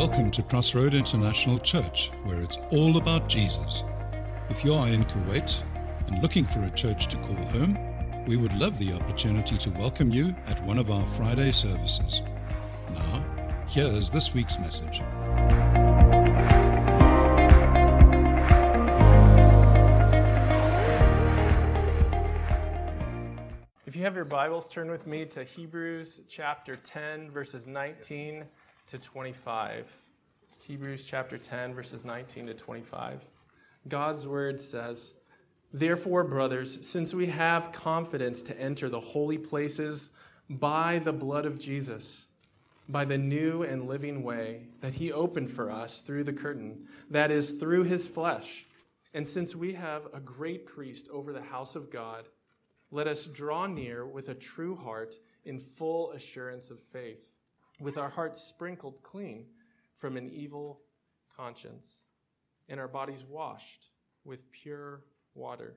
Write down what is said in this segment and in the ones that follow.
Welcome to Crossroad International Church, where it's all about Jesus. If you are in Kuwait and looking for a church to call home, we would love the opportunity to welcome you at one of our Friday services. Now, here is this week's message. If you have your Bibles, turn with me to Hebrews chapter 10, verses 19 to 25. Hebrews chapter 10, verses 19 to 25. God's word says, Therefore, brothers, since we have confidence to enter the holy places by the blood of Jesus, by the new and living way that he opened for us through the curtain, that is, through his flesh, and since we have a great priest over the house of God, let us draw near with a true heart in full assurance of faith, with our hearts sprinkled clean from an evil conscience, and our bodies washed with pure water.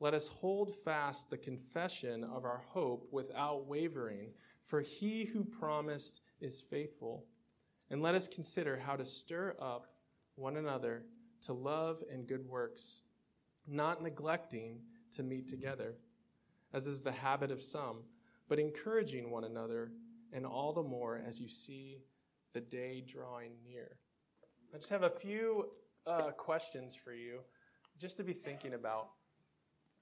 Let us hold fast the confession of our hope without wavering, for he who promised is faithful. And let us consider how to stir up one another to love and good works, not neglecting to meet together, as is the habit of some, but encouraging one another, and all the more as you see the day drawing near. I just have a few uh, questions for you, just to be thinking about.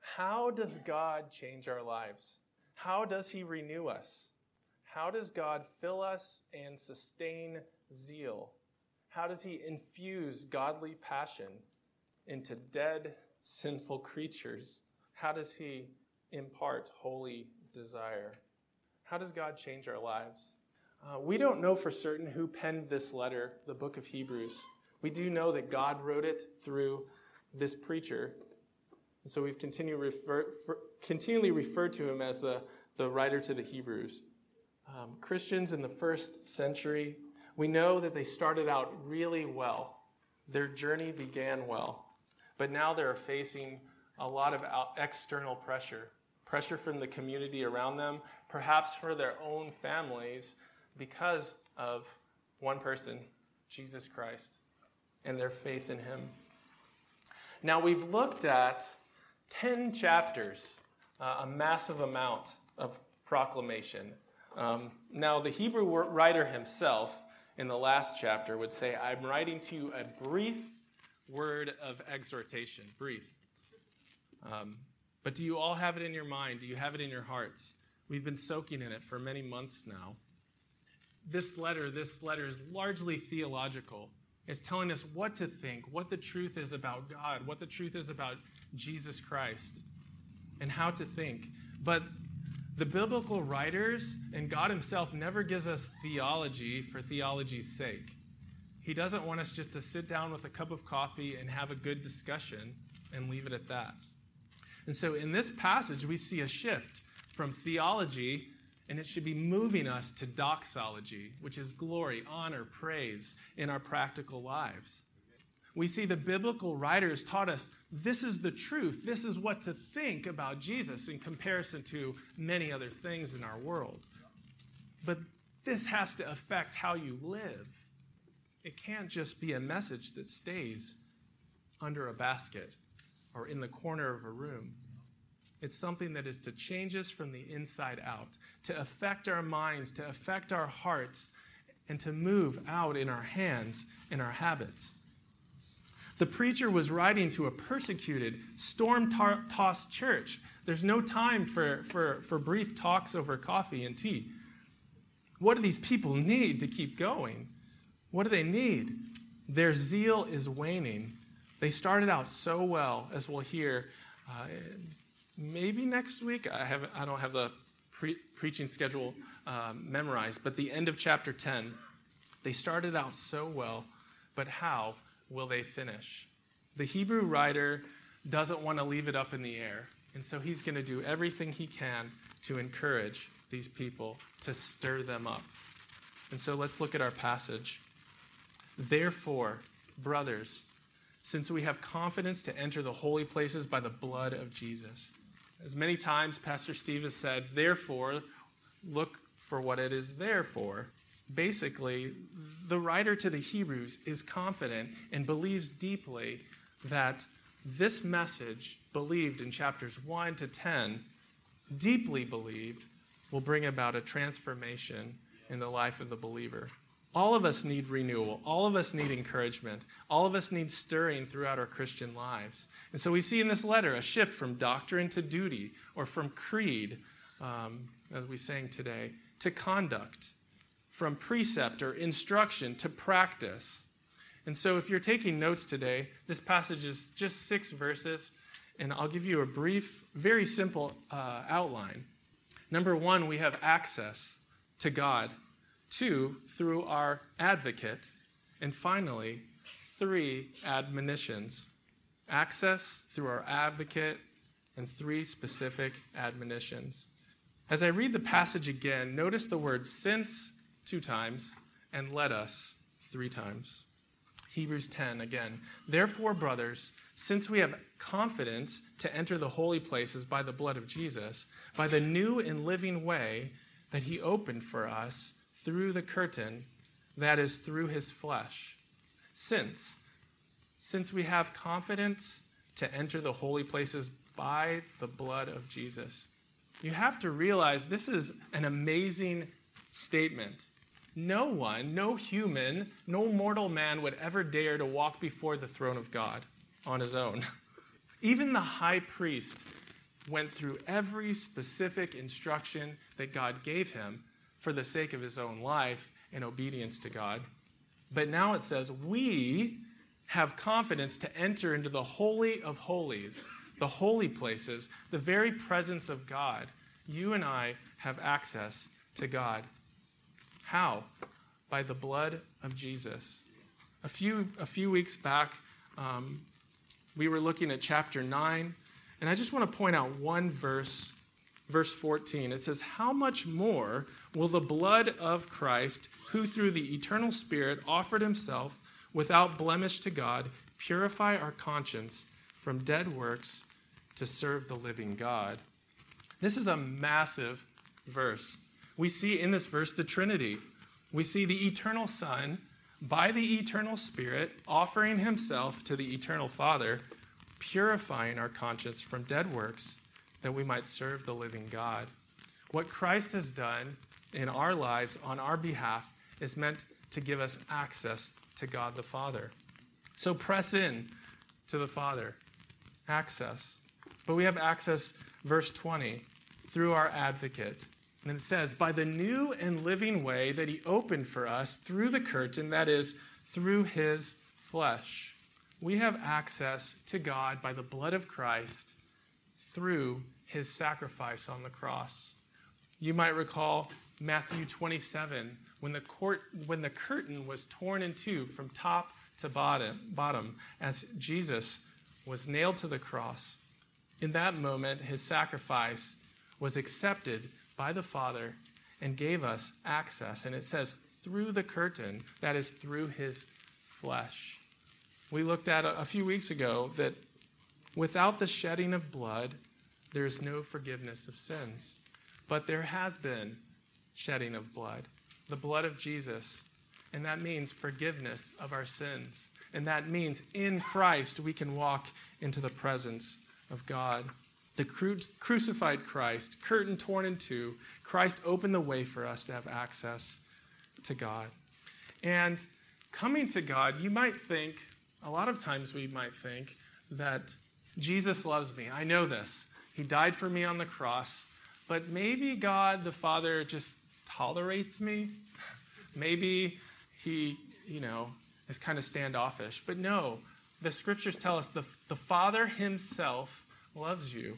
How does God change our lives? How does He renew us? How does God fill us and sustain zeal? How does He infuse godly passion into dead, sinful creatures? How does He impart holy desire? How does God change our lives? Uh, we don't know for certain who penned this letter, the book of Hebrews. We do know that God wrote it through this preacher. And so we've continue refer, continually referred to him as the, the writer to the Hebrews. Um, Christians in the first century, we know that they started out really well. Their journey began well. But now they're facing a lot of external pressure pressure from the community around them, perhaps for their own families, because of one person, Jesus Christ, and their faith in him. Now, we've looked at 10 chapters, uh, a massive amount of proclamation. Um, now, the Hebrew writer himself in the last chapter would say, I'm writing to you a brief word of exhortation. Brief. Um, but do you all have it in your mind? Do you have it in your hearts? We've been soaking in it for many months now. This letter, this letter is largely theological. It's telling us what to think, what the truth is about God, what the truth is about Jesus Christ, and how to think. But the biblical writers and God Himself never gives us theology for theology's sake. He doesn't want us just to sit down with a cup of coffee and have a good discussion and leave it at that. And so in this passage, we see a shift from theology, and it should be moving us to doxology, which is glory, honor, praise in our practical lives. We see the biblical writers taught us this is the truth. This is what to think about Jesus in comparison to many other things in our world. But this has to affect how you live. It can't just be a message that stays under a basket or in the corner of a room. It's something that is to change us from the inside out, to affect our minds, to affect our hearts, and to move out in our hands and our habits. The preacher was writing to a persecuted, storm tossed church. There's no time for, for, for brief talks over coffee and tea. What do these people need to keep going? What do they need? Their zeal is waning they started out so well, as we'll hear. Uh, maybe next week, I, have, I don't have the pre- preaching schedule um, memorized, but the end of chapter 10, they started out so well, but how will they finish? The Hebrew writer doesn't want to leave it up in the air, and so he's going to do everything he can to encourage these people, to stir them up. And so let's look at our passage. Therefore, brothers, since we have confidence to enter the holy places by the blood of Jesus. As many times Pastor Steve has said, therefore, look for what it is there for. basically, the writer to the Hebrews is confident and believes deeply that this message, believed in chapters 1 to 10, deeply believed, will bring about a transformation in the life of the believer. All of us need renewal. All of us need encouragement. All of us need stirring throughout our Christian lives. And so we see in this letter a shift from doctrine to duty, or from creed, um, as we sang today, to conduct, from precept or instruction to practice. And so if you're taking notes today, this passage is just six verses, and I'll give you a brief, very simple uh, outline. Number one, we have access to God. Two, through our advocate. And finally, three admonitions access through our advocate, and three specific admonitions. As I read the passage again, notice the word since two times and let us three times. Hebrews 10 again. Therefore, brothers, since we have confidence to enter the holy places by the blood of Jesus, by the new and living way that he opened for us through the curtain, that is, through his flesh. Since, since we have confidence to enter the holy places by the blood of Jesus, you have to realize this is an amazing statement. No one, no human, no mortal man would ever dare to walk before the throne of God on his own. Even the high priest went through every specific instruction that God gave him for the sake of his own life and obedience to God. But now it says, we have confidence to enter into the Holy of Holies, the holy places, the very presence of God. You and I have access to God. How? By the blood of Jesus. A few, a few weeks back, um, we were looking at chapter 9, and I just want to point out one verse, verse 14. It says, How much more will the blood of Christ, who through the eternal Spirit offered himself without blemish to God, purify our conscience from dead works to serve the living God? This is a massive verse. We see in this verse the Trinity. We see the eternal Son by the eternal Spirit offering himself to the eternal Father, purifying our conscience from dead works that we might serve the living God. What Christ has done in our lives on our behalf is meant to give us access to God the Father. So press in to the Father. Access. But we have access, verse 20, through our advocate. And it says, by the new and living way that he opened for us through the curtain, that is, through his flesh. We have access to God by the blood of Christ through his sacrifice on the cross. You might recall Matthew 27, when the, court, when the curtain was torn in two from top to bottom, bottom as Jesus was nailed to the cross. In that moment, his sacrifice was accepted by the Father and gave us access. And it says, through the curtain, that is, through his flesh. We looked at a, a few weeks ago that without the shedding of blood, there is no forgiveness of sins. But there has been shedding of blood, the blood of Jesus. And that means forgiveness of our sins. And that means in Christ we can walk into the presence of God the cru- crucified Christ, curtain torn in two, Christ opened the way for us to have access to God. And coming to God, you might think, a lot of times we might think that Jesus loves me. I know this. He died for me on the cross. But maybe God the Father just tolerates me. Maybe he, you know, is kind of standoffish. But no, the scriptures tell us the, the Father himself loves you.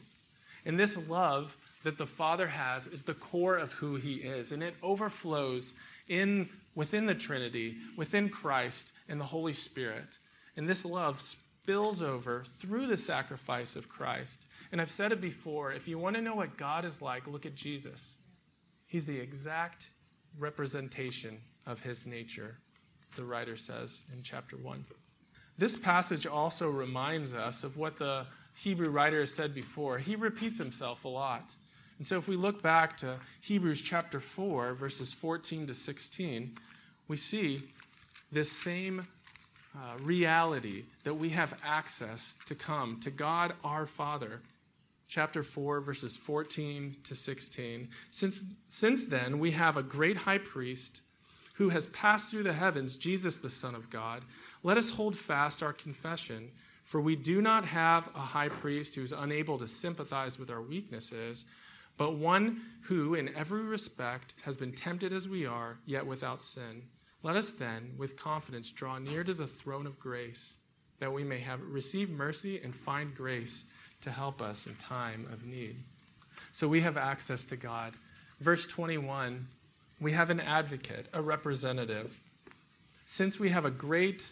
And this love that the Father has is the core of who he is, and it overflows in within the Trinity, within Christ and the Holy Spirit. And this love spills over through the sacrifice of Christ. And I've said it before, if you want to know what God is like, look at Jesus. He's the exact representation of his nature, the writer says in chapter 1. This passage also reminds us of what the Hebrew writer has said before. He repeats himself a lot. And so if we look back to Hebrews chapter 4, verses 14 to 16, we see this same uh, reality that we have access to come to God our Father. Chapter 4, verses 14 to 16. Since, since then, we have a great high priest who has passed through the heavens, Jesus, the Son of God. Let us hold fast our confession, for we do not have a high priest who is unable to sympathize with our weaknesses, but one who, in every respect, has been tempted as we are, yet without sin. Let us then, with confidence, draw near to the throne of grace, that we may have receive mercy and find grace to help us in time of need. So we have access to God. Verse 21 we have an advocate, a representative. Since we have a great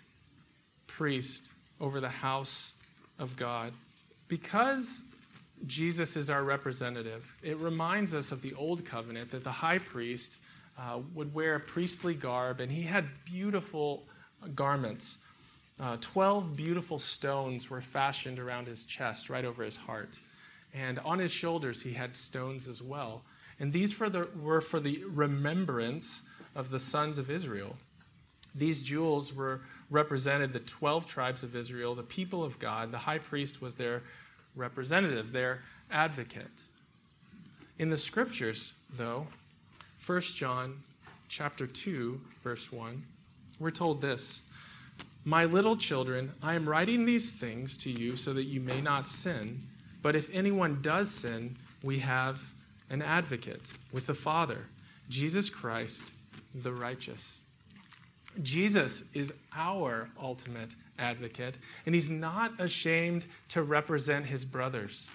priest over the house of God, because Jesus is our representative, it reminds us of the old covenant that the high priest uh, would wear priestly garb and he had beautiful garments. Uh, Twelve beautiful stones were fashioned around his chest, right over his heart. And on his shoulders, he had stones as well. And these for the, were for the remembrance of the sons of Israel. These jewels were represented the 12 tribes of Israel, the people of God. The high priest was their representative, their advocate. In the scriptures, though, 1 John chapter 2, verse 1, we're told this My little children, I am writing these things to you so that you may not sin. But if anyone does sin, we have an advocate with the Father, Jesus Christ, the righteous. Jesus is our ultimate advocate, and he's not ashamed to represent his brothers.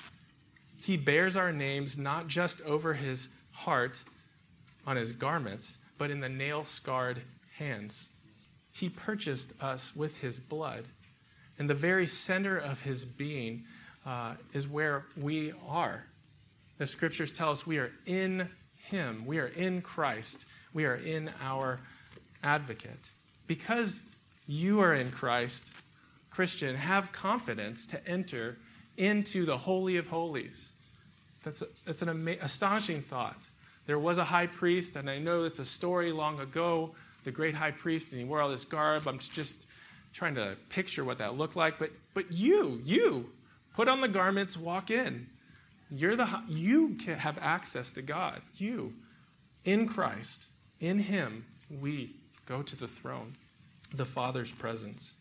He bears our names not just over his heart on his garments, but in the nail scarred hands. He purchased us with his blood. And the very center of his being uh, is where we are. The scriptures tell us we are in him, we are in Christ, we are in our advocate. Because you are in Christ, Christian, have confidence to enter into the Holy of Holies. That's, a, that's an ama- astonishing thought. There was a high priest, and I know it's a story long ago, the great high priest, and he wore all this garb. I'm just trying to picture what that looked like. But, but you, you, put on the garments, walk in. You're the, you have access to God. You, in Christ, in Him, we go to the throne, the Father's presence.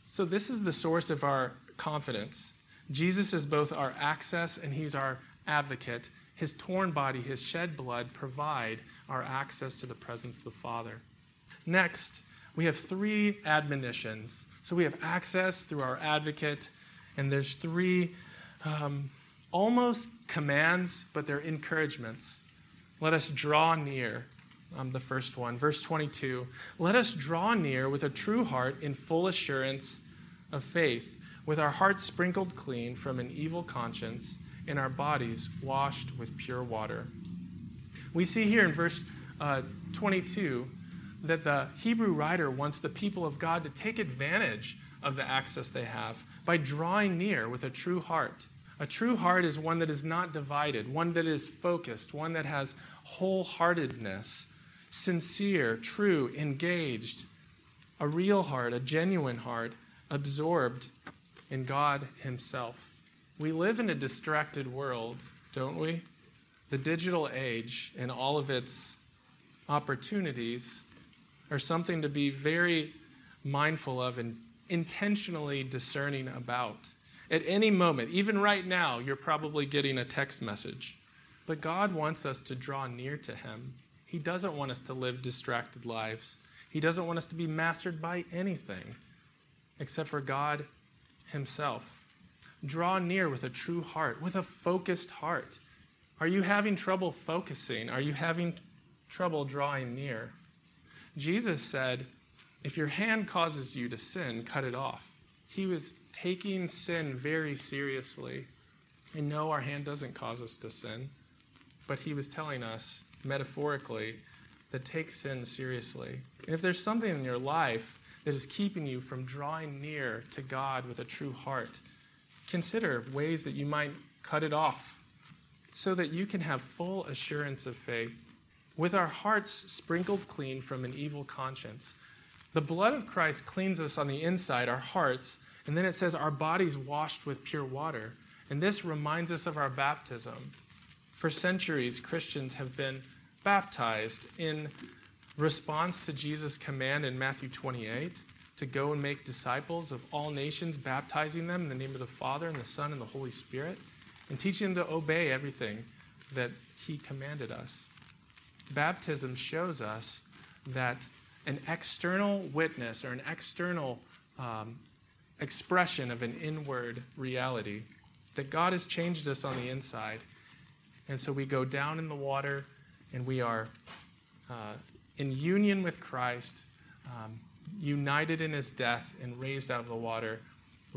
So, this is the source of our confidence. Jesus is both our access and He's our advocate. His torn body, His shed blood provide our access to the presence of the Father. Next, we have three admonitions. So, we have access through our advocate, and there's three. Um, almost commands, but they're encouragements. Let us draw near. Um, the first one, verse 22. Let us draw near with a true heart in full assurance of faith, with our hearts sprinkled clean from an evil conscience and our bodies washed with pure water. We see here in verse uh, 22 that the Hebrew writer wants the people of God to take advantage of the access they have by drawing near with a true heart. A true heart is one that is not divided, one that is focused, one that has wholeheartedness, sincere, true, engaged. A real heart, a genuine heart, absorbed in God Himself. We live in a distracted world, don't we? The digital age and all of its opportunities are something to be very mindful of and intentionally discerning about. At any moment, even right now, you're probably getting a text message. But God wants us to draw near to Him. He doesn't want us to live distracted lives. He doesn't want us to be mastered by anything except for God Himself. Draw near with a true heart, with a focused heart. Are you having trouble focusing? Are you having trouble drawing near? Jesus said, If your hand causes you to sin, cut it off. He was taking sin very seriously. And no, our hand doesn't cause us to sin, but he was telling us, metaphorically, that take sin seriously. And if there's something in your life that is keeping you from drawing near to God with a true heart, consider ways that you might cut it off. so that you can have full assurance of faith, with our hearts sprinkled clean from an evil conscience. The blood of Christ cleans us on the inside, our hearts, and then it says our bodies washed with pure water. And this reminds us of our baptism. For centuries, Christians have been baptized in response to Jesus' command in Matthew 28 to go and make disciples of all nations, baptizing them in the name of the Father and the Son and the Holy Spirit, and teaching them to obey everything that He commanded us. Baptism shows us that an external witness or an external um, expression of an inward reality, that God has changed us on the inside. And so we go down in the water and we are uh, in union with Christ, um, united in his death and raised out of the water,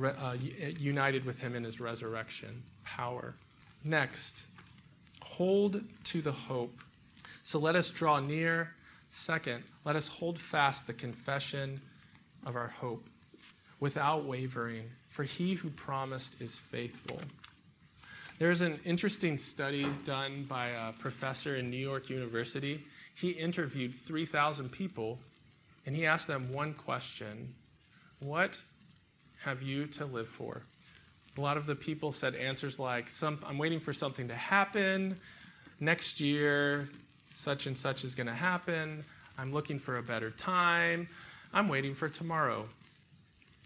uh, united with him in his resurrection power. Next, hold to the hope. So let us draw near. Second, let us hold fast the confession of our hope without wavering, for he who promised is faithful. There's an interesting study done by a professor in New York University. He interviewed 3,000 people and he asked them one question What have you to live for? A lot of the people said answers like, I'm waiting for something to happen. Next year, such and such is going to happen. I'm looking for a better time. I'm waiting for tomorrow.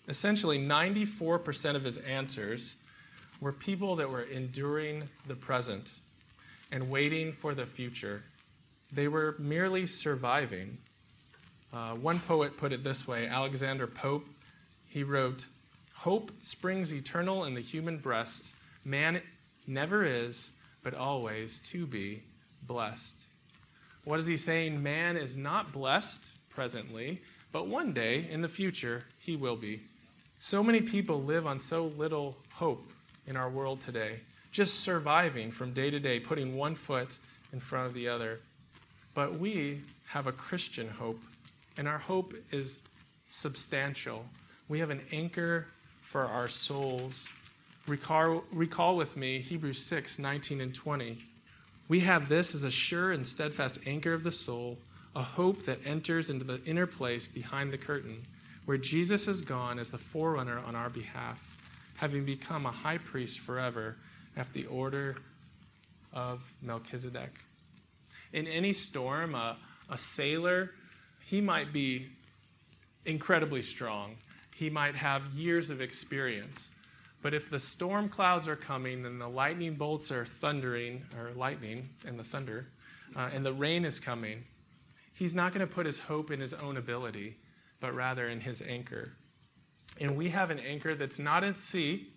Essentially, 94% of his answers were people that were enduring the present and waiting for the future. They were merely surviving. Uh, one poet put it this way Alexander Pope. He wrote, Hope springs eternal in the human breast. Man never is, but always to be blessed. What is he saying? Man is not blessed presently, but one day in the future, he will be. So many people live on so little hope in our world today, just surviving from day to day, putting one foot in front of the other. But we have a Christian hope, and our hope is substantial. We have an anchor for our souls. Recall, recall with me Hebrews 6 19 and 20. We have this as a sure and steadfast anchor of the soul, a hope that enters into the inner place behind the curtain, where Jesus has gone as the forerunner on our behalf having become a high priest forever after the order of Melchizedek. In any storm, a, a sailor, he might be incredibly strong. He might have years of experience. But if the storm clouds are coming and the lightning bolts are thundering, or lightning and the thunder, uh, and the rain is coming, he's not going to put his hope in his own ability, but rather in his anchor, and we have an anchor that's not at sea.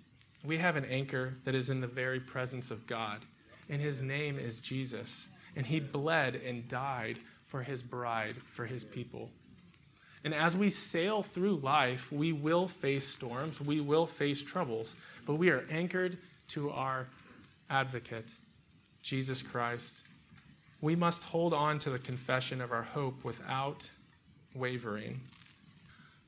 We have an anchor that is in the very presence of God. And his name is Jesus. And he bled and died for his bride, for his people. And as we sail through life, we will face storms, we will face troubles, but we are anchored to our advocate, Jesus Christ. We must hold on to the confession of our hope without wavering.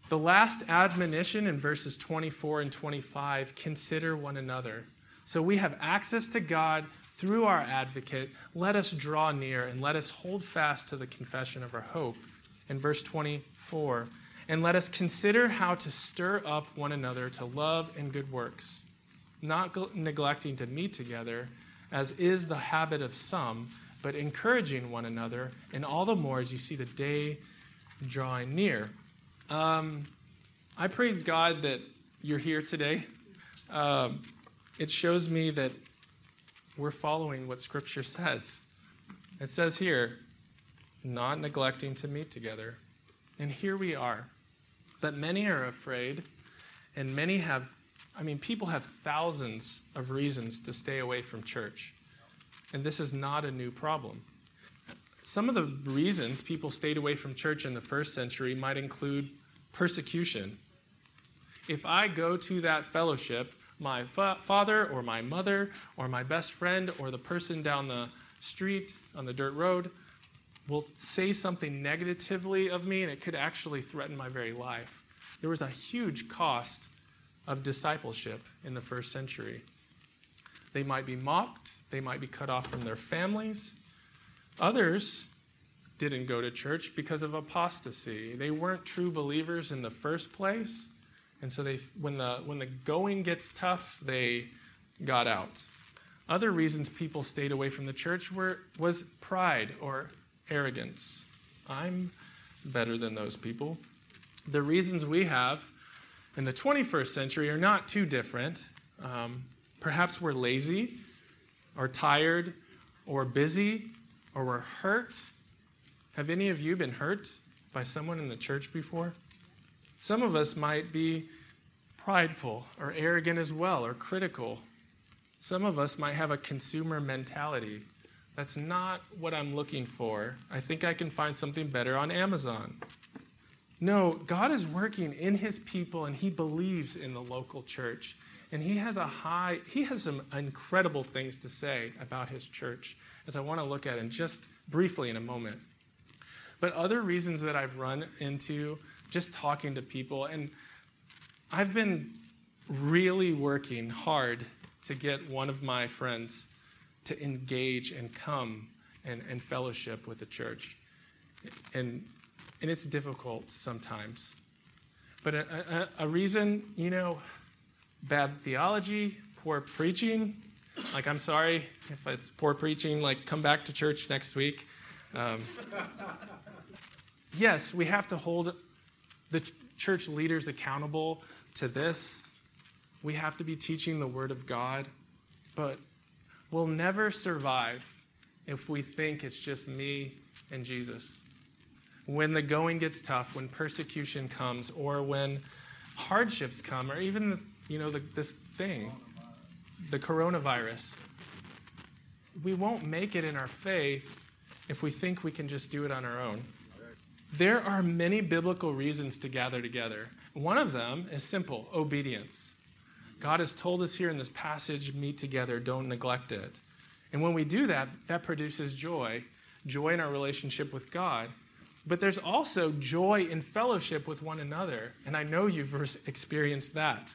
The last admonition in verses 24 and 25 consider one another. So we have access to God through our advocate. Let us draw near and let us hold fast to the confession of our hope. In verse 24, and let us consider how to stir up one another to love and good works, not neglecting to meet together, as is the habit of some, but encouraging one another, and all the more as you see the day drawing near. Um, I praise God that you're here today. Um, it shows me that we're following what Scripture says. It says here, not neglecting to meet together. And here we are. But many are afraid, and many have, I mean, people have thousands of reasons to stay away from church. And this is not a new problem. Some of the reasons people stayed away from church in the first century might include persecution. If I go to that fellowship, my fa- father or my mother or my best friend or the person down the street on the dirt road will say something negatively of me and it could actually threaten my very life. There was a huge cost of discipleship in the first century. They might be mocked they might be cut off from their families. Others didn't go to church because of apostasy. They weren't true believers in the first place. And so they when the when the going gets tough, they got out. Other reasons people stayed away from the church were was pride or arrogance. I'm better than those people. The reasons we have in the 21st century are not too different. Um, perhaps we're lazy, or tired, or busy, or we're hurt. Have any of you been hurt by someone in the church before? Some of us might be prideful or arrogant as well, or critical. Some of us might have a consumer mentality. That's not what I'm looking for. I think I can find something better on Amazon. No, God is working in his people and he believes in the local church. And he has a high, he has some incredible things to say about his church, as I want to look at in just briefly in a moment. But other reasons that I've run into just talking to people, and I've been really working hard to get one of my friends to engage and come and, and fellowship with the church. And and it's difficult sometimes. But a, a, a reason, you know, bad theology, poor preaching. Like, I'm sorry if it's poor preaching, like, come back to church next week. Um, yes, we have to hold the church leaders accountable to this. We have to be teaching the Word of God, but we'll never survive if we think it's just me and Jesus when the going gets tough, when persecution comes, or when hardships come, or even you know the, this thing, the coronavirus, we won't make it in our faith if we think we can just do it on our own. There are many biblical reasons to gather together. One of them is simple obedience. God has told us here in this passage meet together, don't neglect it. And when we do that, that produces joy joy in our relationship with God but there's also joy in fellowship with one another. And I know you've experienced that.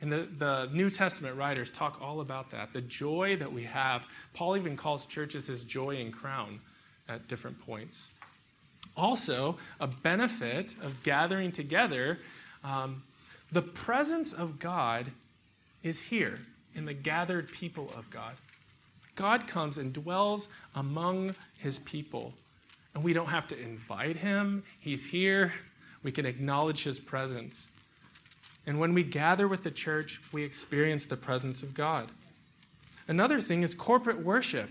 And the, the New Testament writers talk all about that. The joy that we have. Paul even calls churches his joy and crown at different points. Also, a benefit of gathering together, um, the presence of God is here in the gathered people of God. God comes and dwells among his people. And we don't have to invite him, he's here. We can acknowledge his presence. And when we gather with the church, we experience the presence of God. Another thing is corporate worship.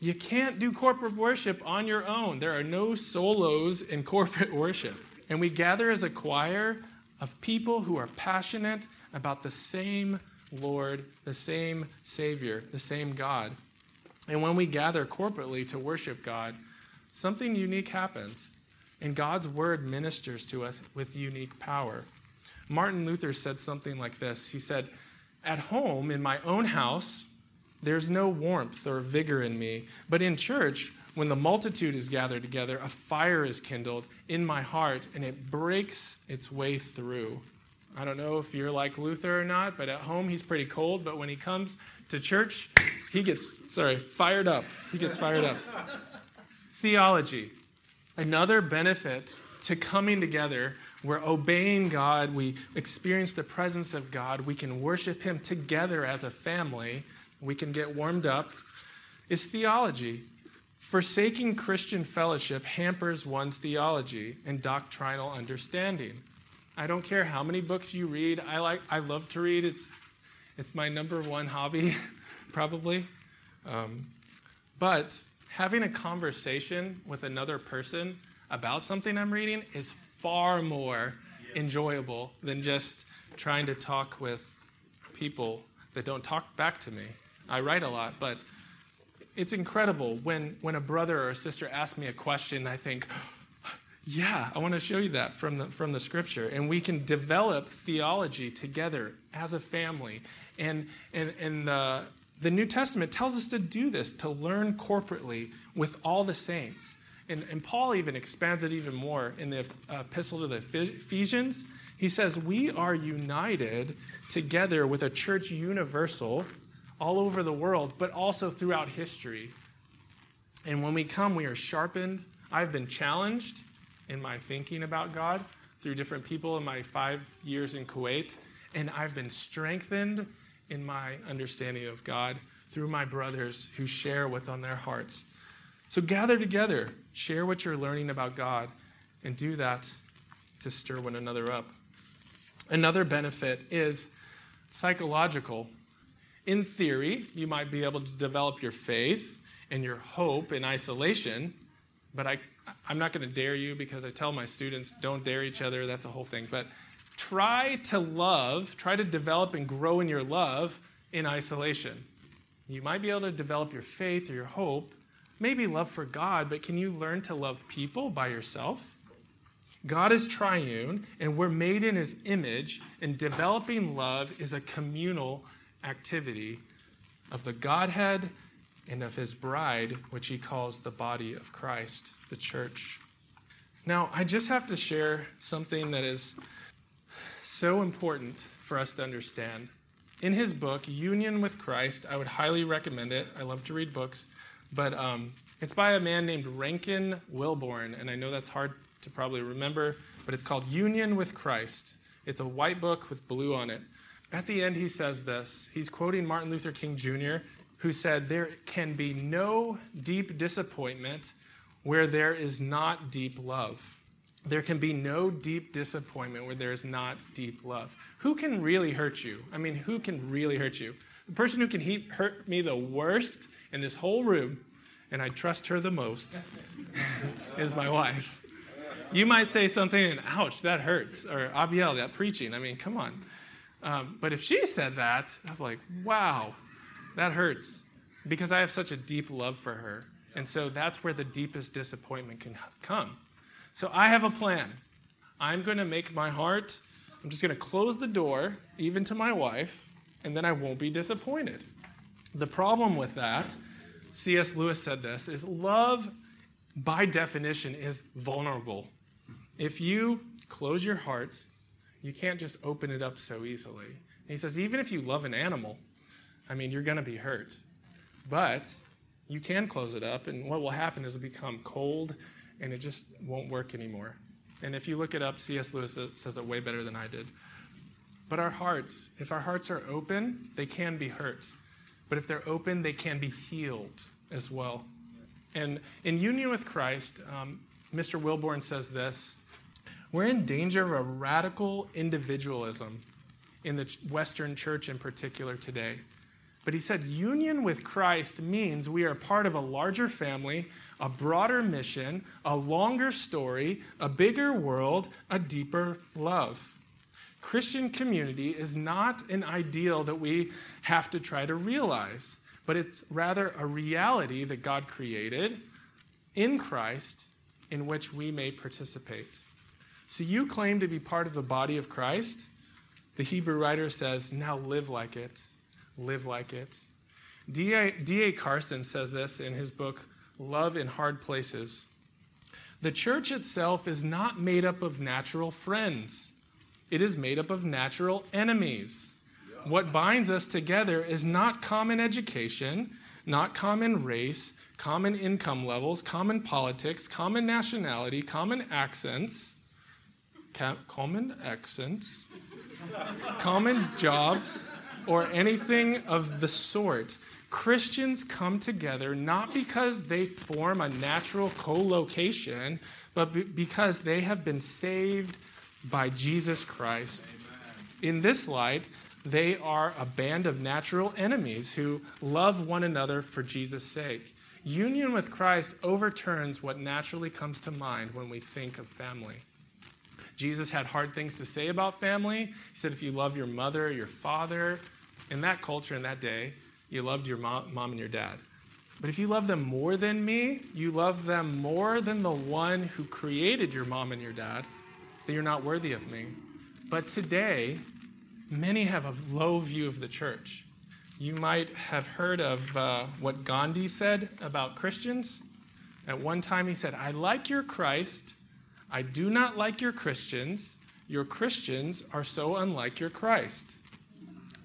You can't do corporate worship on your own. There are no solos in corporate worship. And we gather as a choir of people who are passionate about the same Lord, the same Savior, the same God. And when we gather corporately to worship God, something unique happens, and God's word ministers to us with unique power. Martin Luther said something like this He said, At home, in my own house, there's no warmth or vigor in me, but in church, when the multitude is gathered together, a fire is kindled in my heart and it breaks its way through. I don't know if you're like Luther or not, but at home he's pretty cold, but when he comes to church, he gets, sorry, fired up. He gets fired up. Theology. Another benefit to coming together, we're obeying God, we experience the presence of God, we can worship Him together as a family, we can get warmed up, is theology. Forsaking Christian fellowship hampers one's theology and doctrinal understanding. I don't care how many books you read. I like I love to read. It's it's my number one hobby, probably. Um, but having a conversation with another person about something I'm reading is far more enjoyable than just trying to talk with people that don't talk back to me. I write a lot, but it's incredible when, when a brother or a sister asks me a question, I think, yeah, I want to show you that from the, from the scripture. And we can develop theology together as a family. And, and, and the, the New Testament tells us to do this, to learn corporately with all the saints. And, and Paul even expands it even more in the uh, epistle to the Ephesians. He says, We are united together with a church universal all over the world, but also throughout history. And when we come, we are sharpened. I've been challenged in my thinking about God through different people in my five years in Kuwait, and I've been strengthened in my understanding of God through my brothers who share what's on their hearts. So gather together, share what you're learning about God, and do that to stir one another up. Another benefit is psychological. In theory, you might be able to develop your faith and your hope in isolation, but I, I'm not going to dare you because I tell my students don't dare each other. That's a whole thing. But try to love, try to develop and grow in your love in isolation. You might be able to develop your faith or your hope, maybe love for God, but can you learn to love people by yourself? God is triune, and we're made in his image, and developing love is a communal activity of the Godhead and of his bride, which he calls the body of Christ, the church. Now, I just have to share something that is so important for us to understand. In his book, Union with Christ, I would highly recommend it. I love to read books, but um, it's by a man named Rankin Wilbourne, and I know that's hard to probably remember, but it's called Union with Christ. It's a white book with blue on it. At the end, he says this. He's quoting Martin Luther King Jr., who said, There can be no deep disappointment where there is not deep love. There can be no deep disappointment where there is not deep love. Who can really hurt you? I mean, who can really hurt you? The person who can hurt me the worst in this whole room, and I trust her the most, is my wife. You might say something and, ouch, that hurts. Or, Abiel, that preaching. I mean, come on. Um, but if she said that, I'm like, wow, that hurts. Because I have such a deep love for her. And so that's where the deepest disappointment can come. So I have a plan. I'm going to make my heart, I'm just going to close the door, even to my wife, and then I won't be disappointed. The problem with that, C.S. Lewis said this, is love, by definition, is vulnerable. If you close your heart, you can't just open it up so easily. And he says, even if you love an animal, I mean, you're going to be hurt. But you can close it up, and what will happen is it'll become cold and it just won't work anymore. And if you look it up, C.S. Lewis says it way better than I did. But our hearts, if our hearts are open, they can be hurt. But if they're open, they can be healed as well. And in union with Christ, um, Mr. Wilbourne says this we're in danger of a radical individualism in the Western church in particular today. But he said, union with Christ means we are part of a larger family, a broader mission, a longer story, a bigger world, a deeper love. Christian community is not an ideal that we have to try to realize, but it's rather a reality that God created in Christ in which we may participate. So you claim to be part of the body of Christ? The Hebrew writer says, now live like it. Live like it. D.A. Carson says this in his book, Love in Hard Places. The church itself is not made up of natural friends, it is made up of natural enemies. What binds us together is not common education, not common race, common income levels, common politics, common nationality, common accents common accents, common jobs, or anything of the sort. Christians come together not because they form a natural co location, but because they have been saved by Jesus Christ. In this light, they are a band of natural enemies who love one another for Jesus' sake. Union with Christ overturns what naturally comes to mind when we think of family. Jesus had hard things to say about family. He said, if you love your mother or your father, in that culture, in that day, you loved your mom, mom and your dad. But if you love them more than me, you love them more than the one who created your mom and your dad, then you're not worthy of me. But today, many have a low view of the church. You might have heard of uh, what Gandhi said about Christians. At one time, he said, I like your Christ, I do not like your Christians. Your Christians are so unlike your Christ.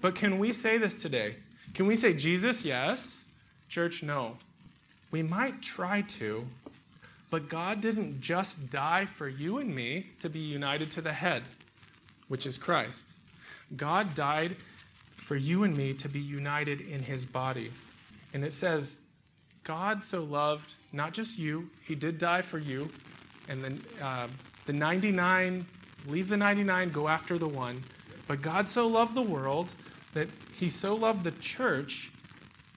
But can we say this today? Can we say Jesus? Yes. Church? No. We might try to, but God didn't just die for you and me to be united to the head, which is Christ. God died for you and me to be united in his body. And it says, God so loved not just you, he did die for you. And then uh, the 99, leave the 99, go after the one. But God so loved the world that he so loved the church.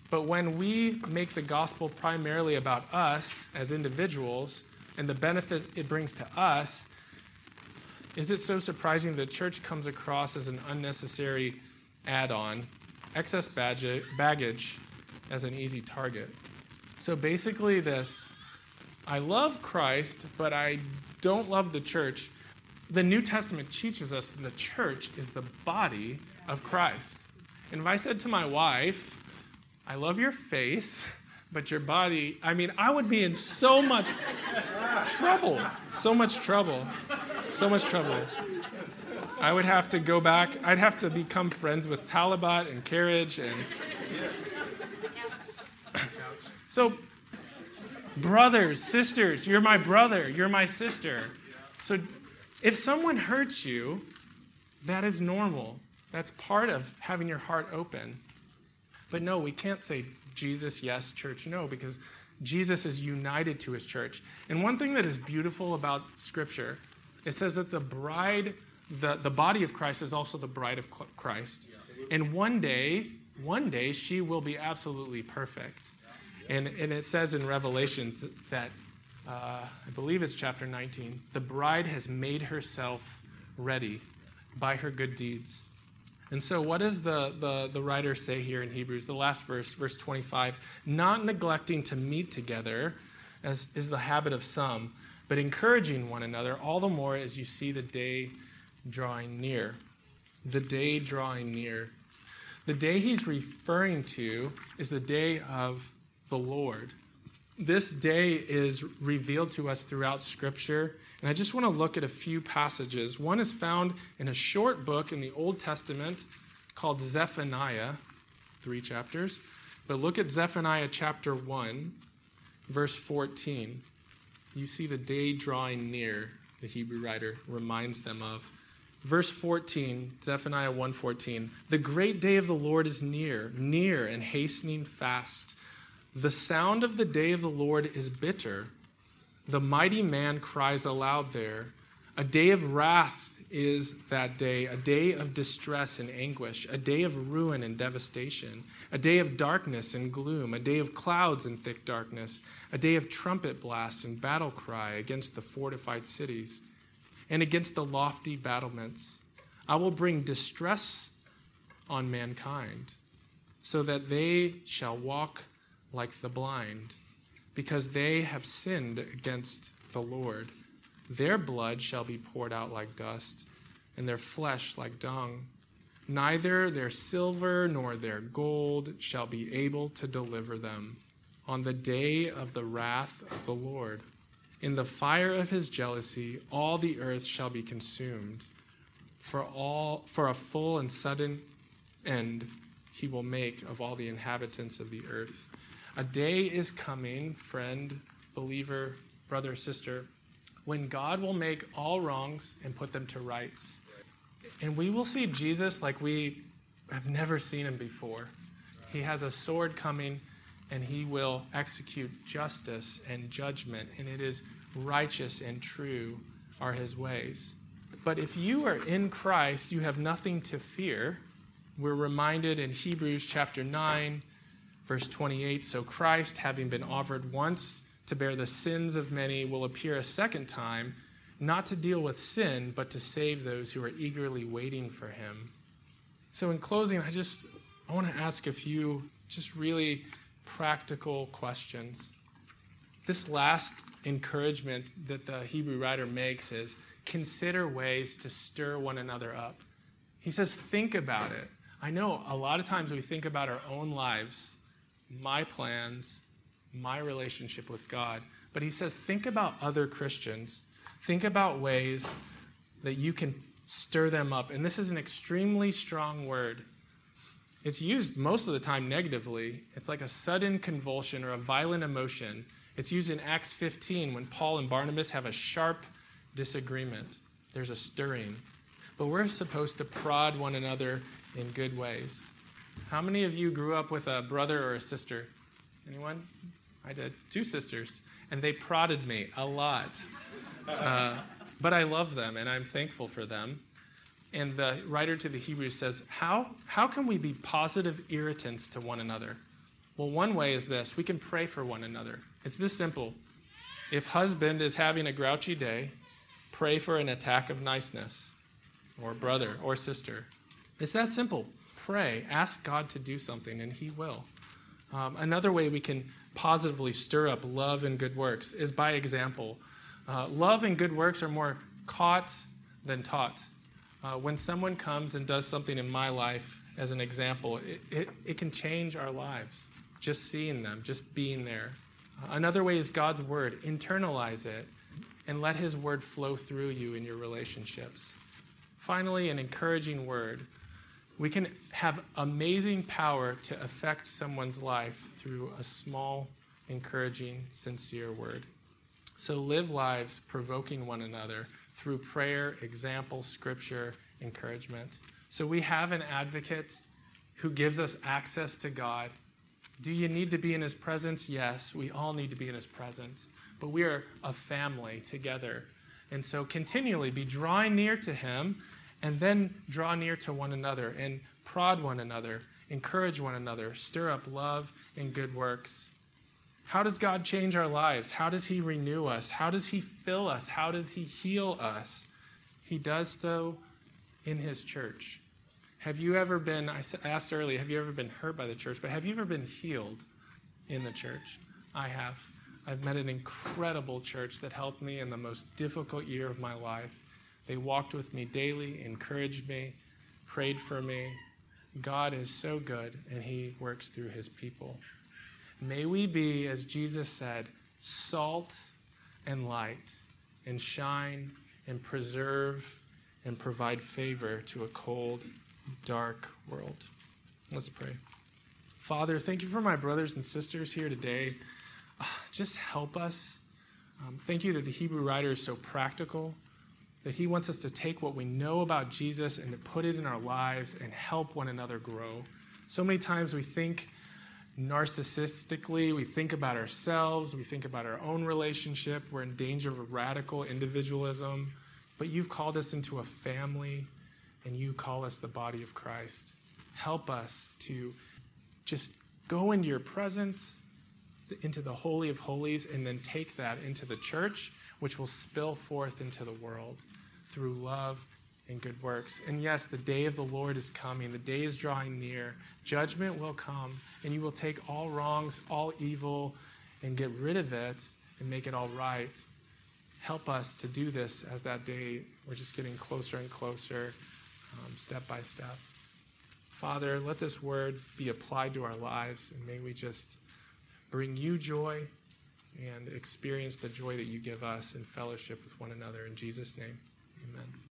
But when we make the gospel primarily about us as individuals and the benefit it brings to us, is it so surprising that church comes across as an unnecessary add on, excess baggage as an easy target? So basically, this I love Christ, but I don't love the church. The New Testament teaches us that the church is the body of Christ. And if I said to my wife, I love your face, but your body, I mean, I would be in so much trouble. So much trouble. So much trouble. I would have to go back, I'd have to become friends with Talibat and Carriage and. So, brothers, sisters, you're my brother, you're my sister. So, if someone hurts you, that is normal. That's part of having your heart open. But no, we can't say Jesus, yes, church, no, because Jesus is united to his church. And one thing that is beautiful about Scripture, it says that the bride, the, the body of Christ is also the bride of Christ. And one day, one day, she will be absolutely perfect. And, and it says in Revelation that, uh, I believe it's chapter 19, the bride has made herself ready by her good deeds. And so, what does the, the, the writer say here in Hebrews? The last verse, verse 25 not neglecting to meet together, as is the habit of some, but encouraging one another, all the more as you see the day drawing near. The day drawing near. The day he's referring to is the day of the Lord. This day is revealed to us throughout Scripture and I just want to look at a few passages. One is found in a short book in the Old Testament called Zephaniah, three chapters. But look at Zephaniah chapter 1, verse 14. You see the day drawing near, the Hebrew writer reminds them of. Verse 14, Zephaniah 1:14. The great day of the Lord is near, near and hastening fast. The sound of the day of the Lord is bitter. The mighty man cries aloud there. A day of wrath is that day, a day of distress and anguish, a day of ruin and devastation, a day of darkness and gloom, a day of clouds and thick darkness, a day of trumpet blasts and battle cry against the fortified cities and against the lofty battlements. I will bring distress on mankind so that they shall walk like the blind because they have sinned against the Lord. Their blood shall be poured out like dust, and their flesh like dung. Neither their silver nor their gold shall be able to deliver them on the day of the wrath of the Lord. In the fire of his jealousy, all the earth shall be consumed. For, all, for a full and sudden end he will make of all the inhabitants of the earth. A day is coming, friend, believer, brother, sister, when God will make all wrongs and put them to rights. And we will see Jesus like we have never seen him before. He has a sword coming and he will execute justice and judgment, and it is righteous and true are his ways. But if you are in Christ, you have nothing to fear. We're reminded in Hebrews chapter 9 Verse 28 So Christ, having been offered once to bear the sins of many, will appear a second time, not to deal with sin, but to save those who are eagerly waiting for him. So, in closing, I just I want to ask a few just really practical questions. This last encouragement that the Hebrew writer makes is consider ways to stir one another up. He says, think about it. I know a lot of times we think about our own lives my plans, my relationship with God. But he says, think about other Christians. Think about ways that you can stir them up. And this is an extremely strong word. it's used most of the time negatively. It's like a sudden convulsion or a violent emotion. It's used in Acts 15 when Paul and Barnabas have a sharp disagreement. There's a stirring. But we're supposed to prod one another in good ways. How many of you grew up with a brother or a sister? Anyone? I did. Two sisters. And they prodded me a lot. Uh, but I love them and I'm thankful for them. And the writer to the Hebrews says, how, how can we be positive irritants to one another? Well, one way is this we can pray for one another. It's this simple. If husband is having a grouchy day, pray for an attack of niceness, or brother or sister. It's that simple. Pray, ask God to do something, and He will. Um, another way we can positively stir up love and good works is by example. Uh, love and good works are more caught than taught. Uh, when someone comes and does something in my life, as an example, it, it, it can change our lives. Just seeing them, just being there. Another way is God's word. Internalize it and let His word flow through you in your relationships. Finally, an encouraging word. We can have amazing power to affect someone's life through a small, encouraging, sincere word. So live lives provoking one another through prayer, example, scripture, encouragement. So we have an advocate who gives us access to God. Do you need to be in his presence? Yes, we all need to be in his presence. But we are a family together. And so continually be drawing near to him and then draw near to one another and prod one another, encourage one another, stir up love and good works. How does God change our lives? How does He renew us? How does He fill us? How does He heal us? He does so in His church. Have you ever been, I asked earlier, have you ever been hurt by the church? But have you ever been healed in the church? I have. I've met an incredible church that helped me in the most difficult year of my life. They walked with me daily, encouraged me, prayed for me. God is so good, and He works through His people. May we be, as Jesus said, salt and light, and shine and preserve and provide favor to a cold, dark world. Let's pray. Father, thank you for my brothers and sisters here today. Uh, just help us. Um, thank you that the Hebrew writer is so practical, that he wants us to take what we know about Jesus and to put it in our lives and help one another grow. So many times we think narcissistically, we think about ourselves, we think about our own relationship, we're in danger of radical individualism. But you've called us into a family, and you call us the body of Christ. Help us to just go into your presence, into the Holy of Holies, and then take that into the church, which will spill forth into the world through love and good works. And yes, the day of the Lord is coming. The day is drawing near. Judgment will come, and you will take all wrongs, all evil, and get rid of it and make it all right. Help us to do this as that day, we're just getting closer and closer, um, step by step. Father, let this word be applied to our lives, and may we just bring you joy and experience the joy that you give us in fellowship with one another. In Jesus' name, amen.